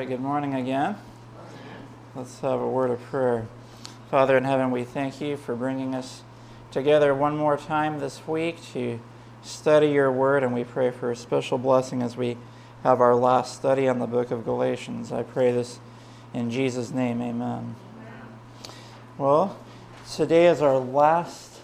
right, good morning again. Let's have a word of prayer. Father in heaven, we thank you for bringing us together one more time this week to study your word, and we pray for a special blessing as we have our last study on the book of Galatians. I pray this in Jesus' name, amen. Well, today is our last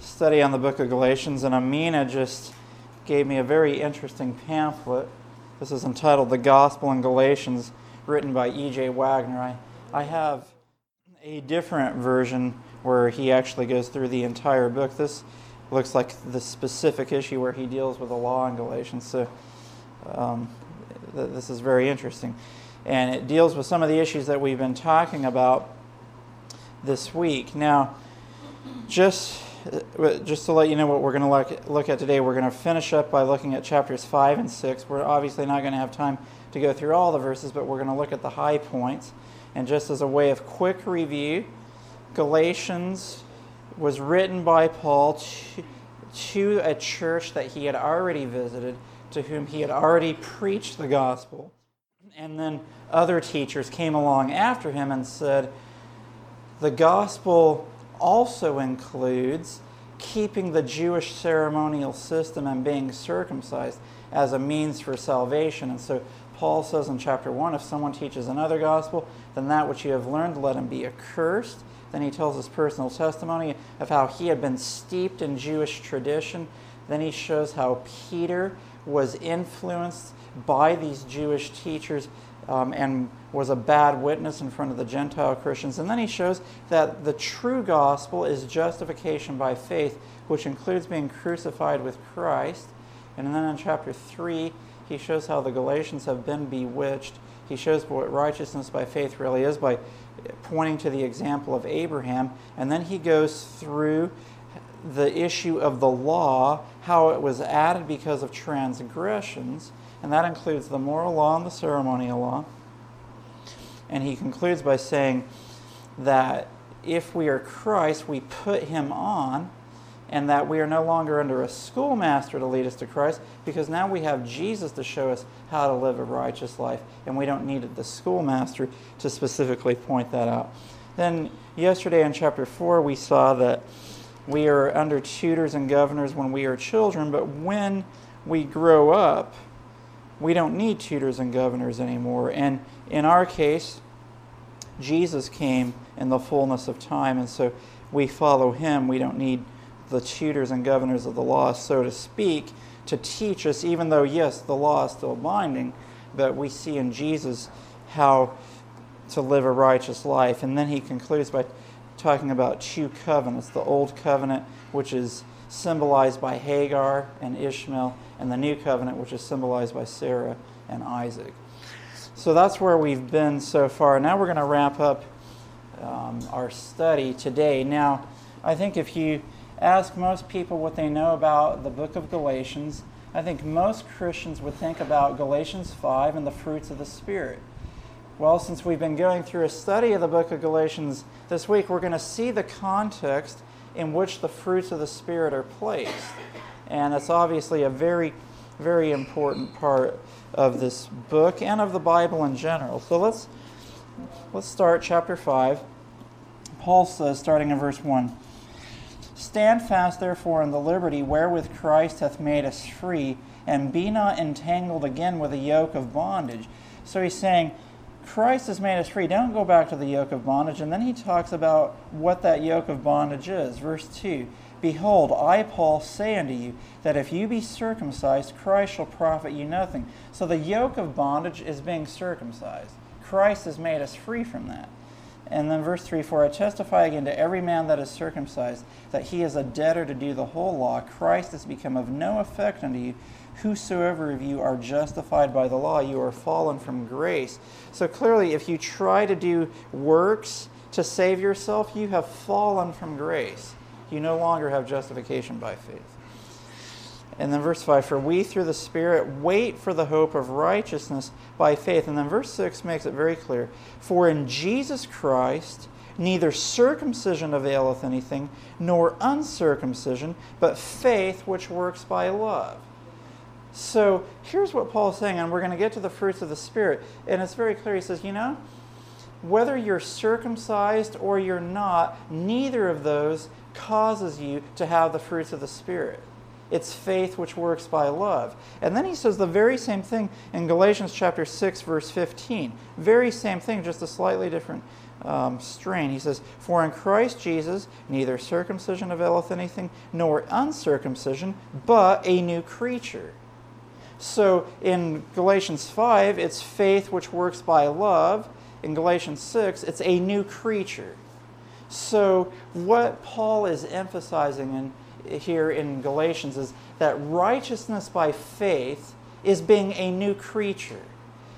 study on the book of Galatians, and Amina just gave me a very interesting pamphlet. This is entitled The Gospel in Galatians, written by E.J. Waggoner. I, I have a different version where he actually goes through the entire book. This looks like the specific issue where he deals with the law in Galatians. So um, th- this is very interesting. And it deals with some of the issues that we've been talking about this week. Now, just just to let you know what we're going to look, look at today, we're going to finish up by looking at chapters 5 and 6. We're obviously not going to have time to go through all the verses, but we're going to look at the high points. And just as a way of quick review, Galatians was written by Paul to, to a church that he had already visited, to whom he had already preached the gospel. And then other teachers came along after him and said, The gospel also includes keeping the Jewish ceremonial system and being circumcised as a means for salvation. And so Paul says in chapter 1 if someone teaches another gospel, then that which you have learned, let him be accursed. Then he tells his personal testimony of how he had been steeped in Jewish tradition. Then he shows how Peter was influenced by these Jewish teachers um, and was a bad witness in front of the Gentile Christians. And then he shows that the true gospel is justification by faith, which includes being crucified with Christ. And then in chapter 3, he shows how the Galatians have been bewitched. He shows what righteousness by faith really is by pointing to the example of Abraham. And then he goes through the issue of the law, how it was added because of transgressions and that includes the moral law and the ceremonial law. And he concludes by saying that if we are Christ, we put him on, and that we are no longer under a schoolmaster to lead us to Christ, because now we have Jesus to show us how to live a righteous life, and we don't need the schoolmaster to specifically point that out. Then, yesterday in chapter 4, we saw that we are under tutors and governors when we are children, but when we grow up, we don't need tutors and governors anymore. And in our case, Jesus came in the fullness of time, and so we follow him. We don't need the tutors and governors of the law, so to speak, to teach us, even though, yes, the law is still binding, but we see in Jesus how to live a righteous life. And then he concludes by talking about two covenants the old covenant, which is symbolized by Hagar and Ishmael, and the new covenant, which is symbolized by Sarah and Isaac. So that's where we've been so far. Now we're going to wrap up um, our study today. Now, I think if you ask most people what they know about the book of Galatians, I think most Christians would think about Galatians 5 and the fruits of the Spirit. Well, since we've been going through a study of the book of Galatians this week, we're going to see the context in which the fruits of the Spirit are placed. And that's obviously a very, very important part of this book and of the Bible in general. So let's let's start chapter 5. Paul says, starting in verse 1 Stand fast, therefore, in the liberty wherewith Christ hath made us free, and be not entangled again with a yoke of bondage. So he's saying, Christ has made us free. Don't go back to the yoke of bondage. And then he talks about what that yoke of bondage is. Verse 2 Behold, I, Paul, say unto you that if you be circumcised, Christ shall profit you nothing. So the yoke of bondage is being circumcised. Christ has made us free from that. And then verse 3 For I testify again to every man that is circumcised that he is a debtor to do the whole law. Christ has become of no effect unto you whosoever of you are justified by the law, you are fallen from grace. So clearly, if you try to do works to save yourself, you have fallen from grace. You no longer have justification by faith. And then verse 5 For we through the Spirit wait for the hope of righteousness by faith. And then verse 6 makes it very clear For in Jesus Christ, neither circumcision availeth anything, nor uncircumcision, but faith which works by love. So here's what Paul is saying, and we're going to get to the fruits of the Spirit. And it's very clear. He says, you know, whether you're circumcised or you're not, neither of those causes you to have the fruits of the Spirit. It's faith which works by love. And then he says the very same thing in Galatians chapter 6, verse 15. Very same thing, just a slightly different um, strain. He says, For in Christ Jesus, neither circumcision availeth anything, nor uncircumcision, but a new creature. So in Galatians 5, it's faith which works by love. In Galatians 6, it's a new creature. So what Paul is emphasizing in, here in Galatians is that righteousness by faith is being a new creature.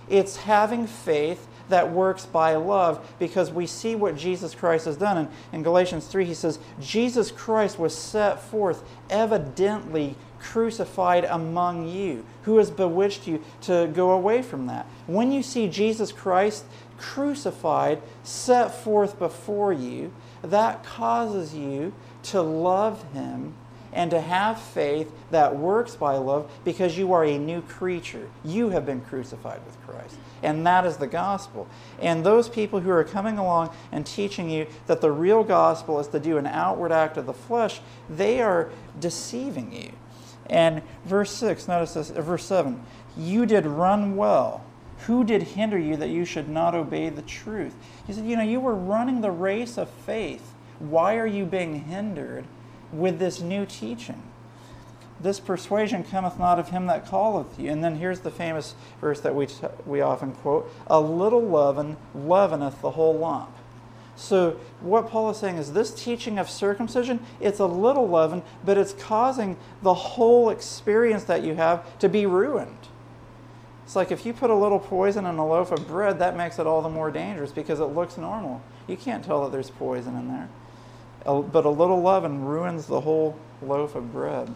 It's having faith that works by love because we see what Jesus Christ has done. And in Galatians 3, he says, Jesus Christ was set forth evidently crucified among you. Who has bewitched you to go away from that? When you see Jesus Christ crucified, set forth before you, that causes you to love him and to have faith that works by love because you are a new creature. You have been crucified with Christ. And that is the gospel. And those people who are coming along and teaching you that the real gospel is to do an outward act of the flesh, they are deceiving you. And verse 6, notice this, verse 7 You did run well. Who did hinder you that you should not obey the truth? He said, You know, you were running the race of faith. Why are you being hindered with this new teaching? This persuasion cometh not of him that calleth you. And then here's the famous verse that we, t- we often quote A little leaven leaveneth the whole lump. So, what Paul is saying is this teaching of circumcision, it's a little leaven, but it's causing the whole experience that you have to be ruined. It's like if you put a little poison in a loaf of bread, that makes it all the more dangerous because it looks normal. You can't tell that there's poison in there. But a little leaven ruins the whole loaf of bread.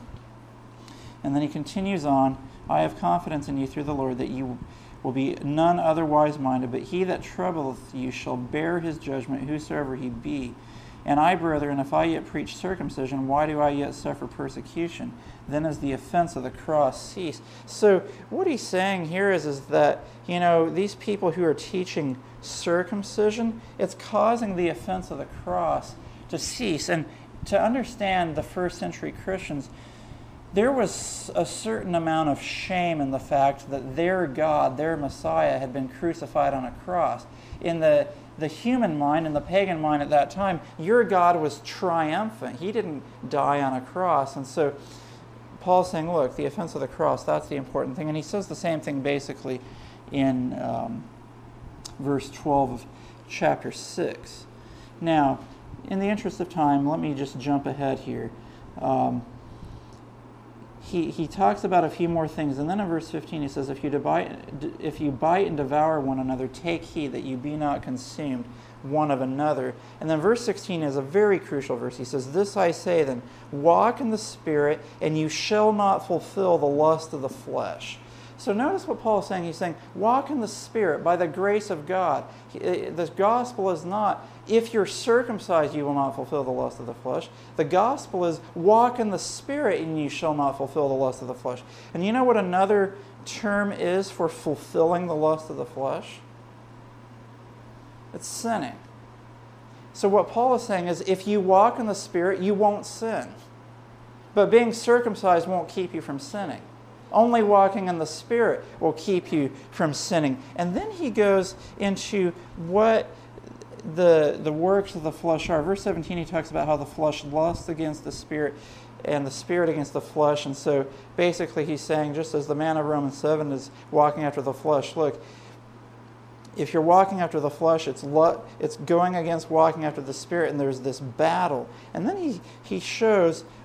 And then he continues on I have confidence in you through the Lord that you will be none otherwise minded, but he that troubleth you shall bear his judgment, whosoever he be. And I, brethren, if I yet preach circumcision, why do I yet suffer persecution? Then is the offense of the cross ceased. So what he's saying here is, is that, you know, these people who are teaching circumcision, it's causing the offense of the cross to cease. And to understand the first century Christians, there was a certain amount of shame in the fact that their God, their Messiah, had been crucified on a cross. In the, the human mind, in the pagan mind at that time, your God was triumphant. He didn't die on a cross. And so Paul's saying, look, the offense of the cross, that's the important thing. And he says the same thing basically in um, verse 12 of chapter 6. Now, in the interest of time, let me just jump ahead here. Um, he, he talks about a few more things. And then in verse 15, he says, if you, bite, if you bite and devour one another, take heed that you be not consumed one of another. And then verse 16 is a very crucial verse. He says, This I say then, walk in the Spirit, and you shall not fulfill the lust of the flesh. So notice what Paul is saying. He's saying, walk in the Spirit by the grace of God. Eh, the gospel is not, if you're circumcised, you will not fulfill the lust of the flesh. The gospel is, walk in the Spirit and you shall not fulfill the lust of the flesh. And you know what another term is for fulfilling the lust of the flesh? It's sinning. So what Paul is saying is, if you walk in the Spirit, you won't sin. But being circumcised won't keep you from sinning. Only walking in the Spirit will keep you from sinning. And then he goes into what the, the works of the flesh are. Verse 17, he talks about how the flesh lusts against the Spirit and the Spirit against the flesh. And so basically, he's saying, just as the man of Romans 7 is walking after the flesh, look, if you're walking after the flesh, it's, lo- it's going against walking after the Spirit, and there's this battle. And then he, he shows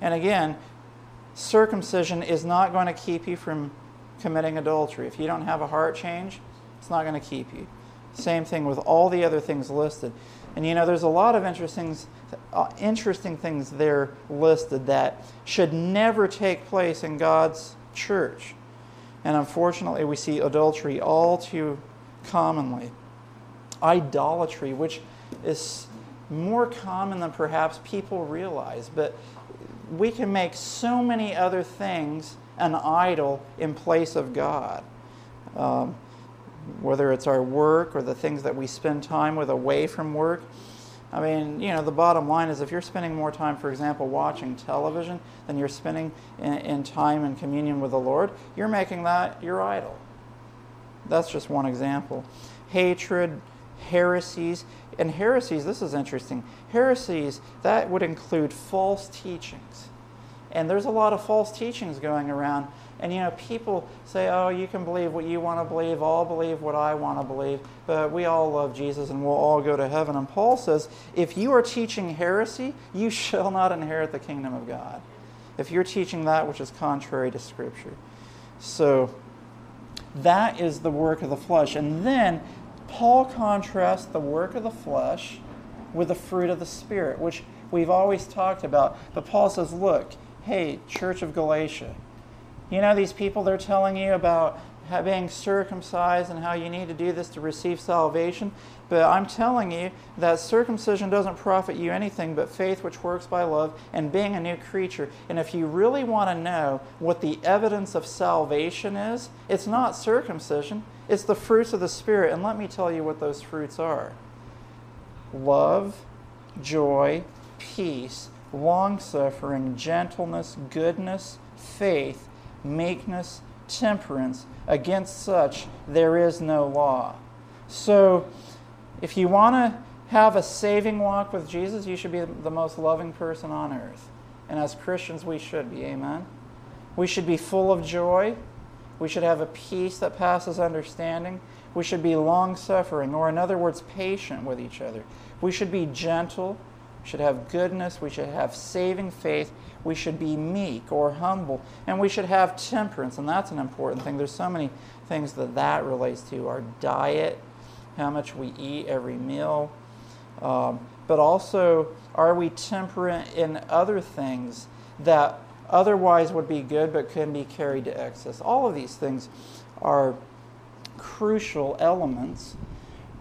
And again, circumcision is not going to keep you from committing adultery. If you don't have a heart change, it's not going to keep you. Same thing with all the other things listed. And you know, there's a lot of interesting, uh, interesting things there listed that should never take place in God's church. And unfortunately, we see adultery all too commonly. Idolatry, which is more common than perhaps people realize, but we can make so many other things an idol in place of God. Um, whether it's our work or the things that we spend time with away from work. I mean, you know, the bottom line is if you're spending more time, for example, watching television than you're spending in, in time in communion with the Lord, you're making that your idol. That's just one example. Hatred, heresies, and heresies, this is interesting. Heresies, that would include false teachings. And there's a lot of false teachings going around and you know, people say, oh, you can believe what you want to believe, I'll believe what I want to believe, but we all love Jesus and we'll all go to heaven. And Paul says, if you are teaching heresy, you shall not inherit the kingdom of God. If you're teaching that which is contrary to Scripture. So that is the work of the flesh. And then Paul contrasts the work of the flesh with the fruit of the Spirit, which we've always talked about. But Paul says, look, hey, Church of Galatia, you know, these people, they're telling you about being circumcised and how you need to do this to receive salvation. But I'm telling you that circumcision doesn't profit you anything but faith which works by love and being a new creature. And if you really want to know what the evidence of salvation is, it's not circumcision, it's the fruits of the Spirit. And let me tell you what those fruits are love, joy, peace, long suffering, gentleness, goodness, faith meekness, temperance. Against such there is no law. So, if you want to have a saving walk with Jesus, you should be the most loving person on earth. And as Christians, we should be. Amen. We should be full of joy. We should have a peace that passes understanding. We should be long suffering, or in other words, patient with each other. We should be gentle. We should have goodness. We should have saving faith we should be meek or humble, and we should have temperance, and that's an important thing. There's so many things that that relates to our diet, how much we eat every meal, um, but also are we temperate in other things that otherwise would be good but can be carried to excess? All of these things are crucial elements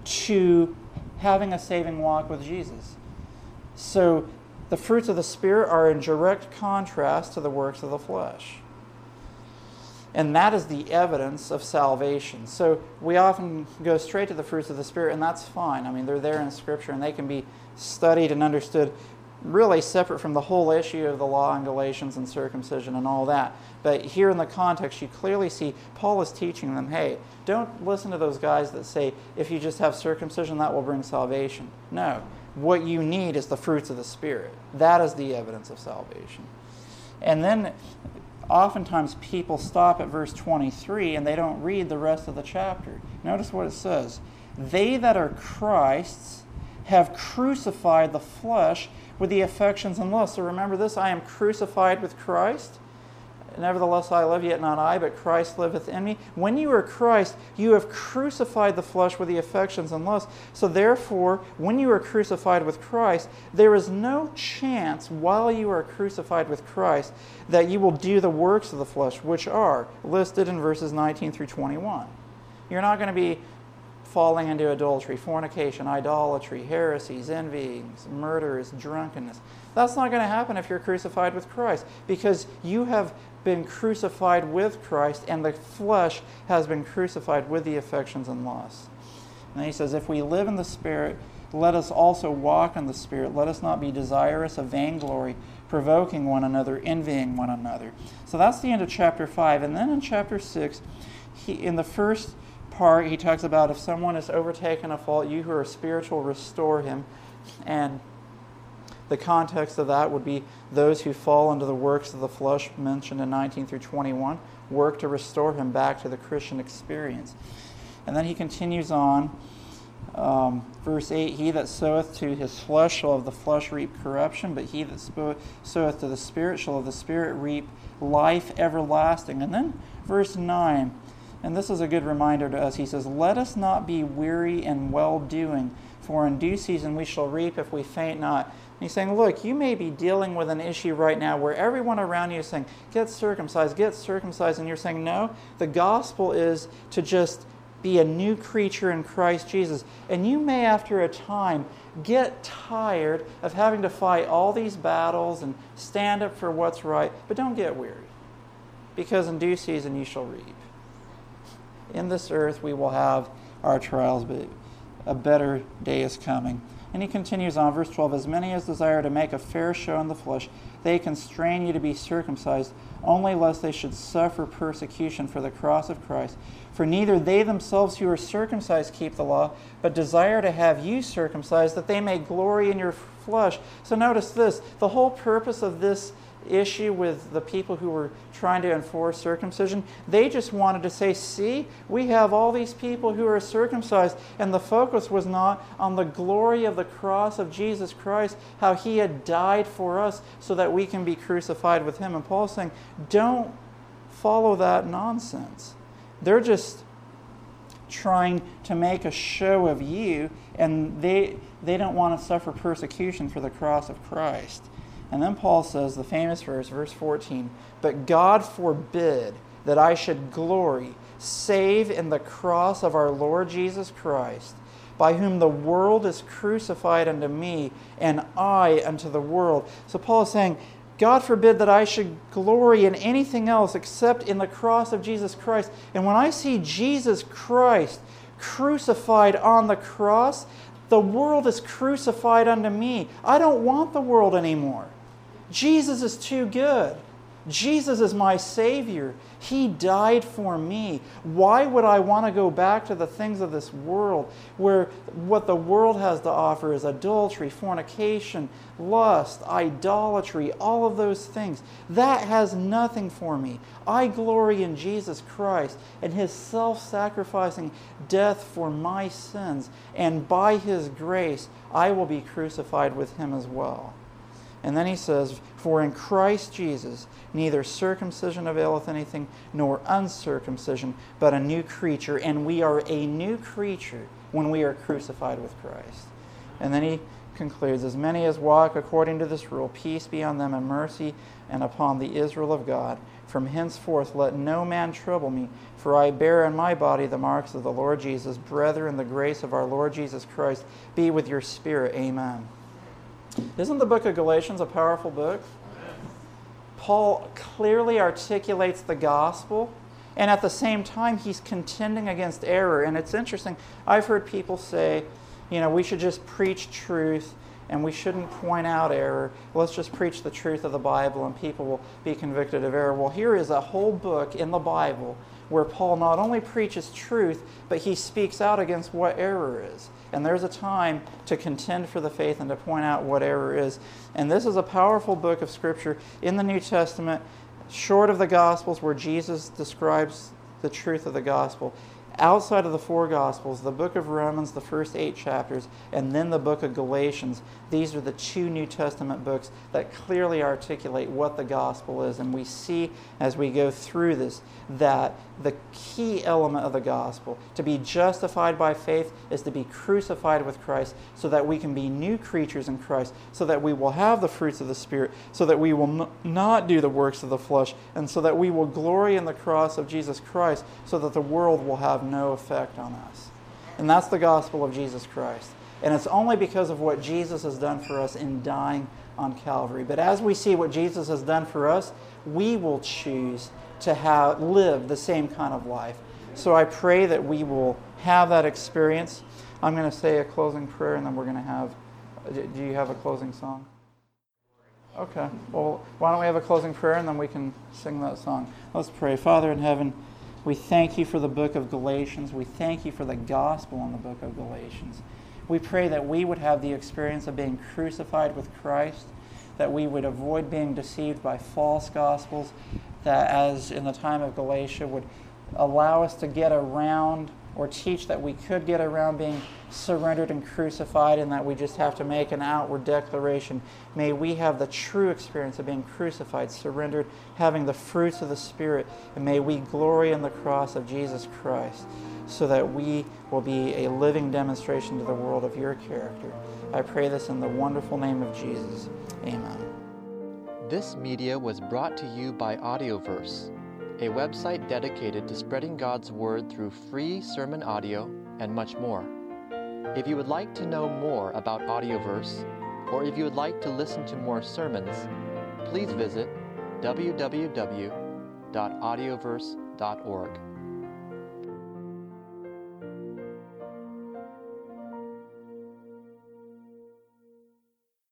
to having a saving walk with Jesus. So the fruits of the Spirit are in direct contrast to the works of the flesh. And that is the evidence of salvation. So we often go straight to the fruits of the Spirit, and that's fine. I mean, they're there in Scripture, and they can be studied and understood really separate from the whole issue of the law in Galatians and circumcision and all that. But here in the context, you clearly see Paul is teaching them hey, don't listen to those guys that say if you just have circumcision, that will bring salvation. No, what you need is the fruits of the Spirit. That is the evidence of salvation. And then oftentimes people stop at verse 23 and they don't read the rest of the chapter. Notice what it says They that are Christ's have crucified the flesh with the affections and lusts. So remember this I am crucified with Christ. Nevertheless, I live, yet not I, but Christ liveth in me. When you are Christ, you have crucified the flesh with the affections and lusts. So, therefore, when you are crucified with Christ, there is no chance while you are crucified with Christ that you will do the works of the flesh, which are listed in verses 19 through 21. You're not going to be falling into adultery, fornication, idolatry, heresies, envyings, murders, drunkenness. That's not going to happen if you're crucified with Christ because you have been crucified with Christ, and the flesh has been crucified with the affections and lusts. And he says, If we live in the Spirit, let us also walk in the Spirit. Let us not be desirous of vainglory, provoking one another, envying one another. So that's the end of chapter 5. And then in chapter 6, he, in the first part, he talks about if someone has overtaken a fault, you who are spiritual, restore him. And the context of that would be those who fall into the works of the flesh mentioned in 19 through 21 work to restore him back to the Christian experience. And then he continues on Um, verse 8 He that soweth to his flesh shall of the flesh reap corruption, but he that soweth to the Spirit shall of the Spirit reap life everlasting. And then verse 9, and this is a good reminder to us. He says, Let us not be weary in well doing, for in due season we shall reap if we faint not. And he's saying, Look, you may be dealing with an issue right now where everyone around you is saying, Get circumcised, get circumcised. And you're saying, No, the gospel is to just be a new creature in Christ Jesus. And you may, after a time, get tired of having to fight all these battles and stand up for what's right, but don't get weary, because in due season you shall reap. In this earth we will have our trials, but a better day is coming. And he continues on, verse 12 As many as desire to make a fair show in the flesh, they constrain you to be circumcised, only lest they should suffer persecution for the cross of Christ. For neither they themselves who are circumcised keep the law, but desire to have you circumcised, that they may glory in your flesh. So notice this the whole purpose of this issue with the people who were trying to enforce circumcision. They just wanted to say, see, we have all these people who are circumcised. And the focus was not on the glory of the cross of Jesus Christ, how he had died for us so that we can be crucified with him. And Paul's saying, don't follow that nonsense. They're just trying to make a show of you, and they, they don't want to suffer persecution for the cross of Christ. And then Paul says the famous verse, verse 14, But God forbid that I should glory save in the cross of our Lord Jesus Christ, by whom the world is crucified unto me, and I unto the world. So Paul is saying, God forbid that I should glory in anything else except in the cross of Jesus Christ. And when I see Jesus Christ crucified on the cross, the world is crucified unto me. I don't want the world anymore. Jesus is too good. Jesus is my Savior. He died for me. Why would I want to go back to the things of this world where what the world has to offer is adultery, fornication, lust, idolatry, all of those things? That has nothing for me. I glory in Jesus Christ and His self sacrificing death for my sins, and by His grace, I will be crucified with Him as well. And then he says, For in Christ Jesus neither circumcision availeth anything, nor uncircumcision, but a new creature. And we are a new creature when we are crucified with Christ. And then he concludes, As many as walk according to this rule, peace be on them and mercy and upon the Israel of God. From henceforth let no man trouble me, for I bear in my body the marks of the Lord Jesus. Brethren, the grace of our Lord Jesus Christ be with your spirit. Amen. Isn't the book of Galatians a powerful book? Paul clearly articulates the gospel, and at the same time, he's contending against error. And it's interesting. I've heard people say, you know, we should just preach truth and we shouldn't point out error. Let's just preach the truth of the Bible and people will be convicted of error. Well, here is a whole book in the Bible where Paul not only preaches truth, but he speaks out against what error is. And there's a time to contend for the faith and to point out what error is. And this is a powerful book of Scripture in the New Testament, short of the Gospels, where Jesus describes the truth of the gospel outside of the four Gospels, the book of Romans, the first eight chapters, and then the book of Galatians, these are the two New Testament books that clearly articulate what the gospel is. And we see as we go through this that the key element of the gospel, to be justified by faith, is to be crucified with Christ so that we can be new creatures in Christ, so that we will have the fruits of the Spirit, so that we will not do the works of the flesh, and so that we will glory in the cross of Jesus Christ, so that the world will have no effect on us. And that's the gospel of Jesus Christ. And it's only because of what Jesus has done for us in dying on Calvary. But as we see what Jesus has done for us, we will choose to have live the same kind of life. So I pray that we will have that experience. I'm going to say a closing prayer and then we're going to have do you have a closing song? Okay. Well, why don't we have a closing prayer and then we can sing that song. Let's pray. Father in heaven, we thank you for the book of Galatians. We thank you for the gospel in the book of Galatians. We pray that we would have the experience of being crucified with Christ, that we would avoid being deceived by false gospels, that as in the time of Galatia would allow us to get around or teach that we could get around being surrendered and crucified and that we just have to make an outward declaration. May we have the true experience of being crucified, surrendered, having the fruits of the Spirit, and may we glory in the cross of Jesus Christ so that we will be a living demonstration to the world of your character. I pray this in the wonderful name of Jesus. Amen. This media was brought to you by Audioverse, a website dedicated to spreading God's Word through free sermon audio and much more. If you would like to know more about Audioverse, or if you would like to listen to more sermons, please visit www.audioverse.org.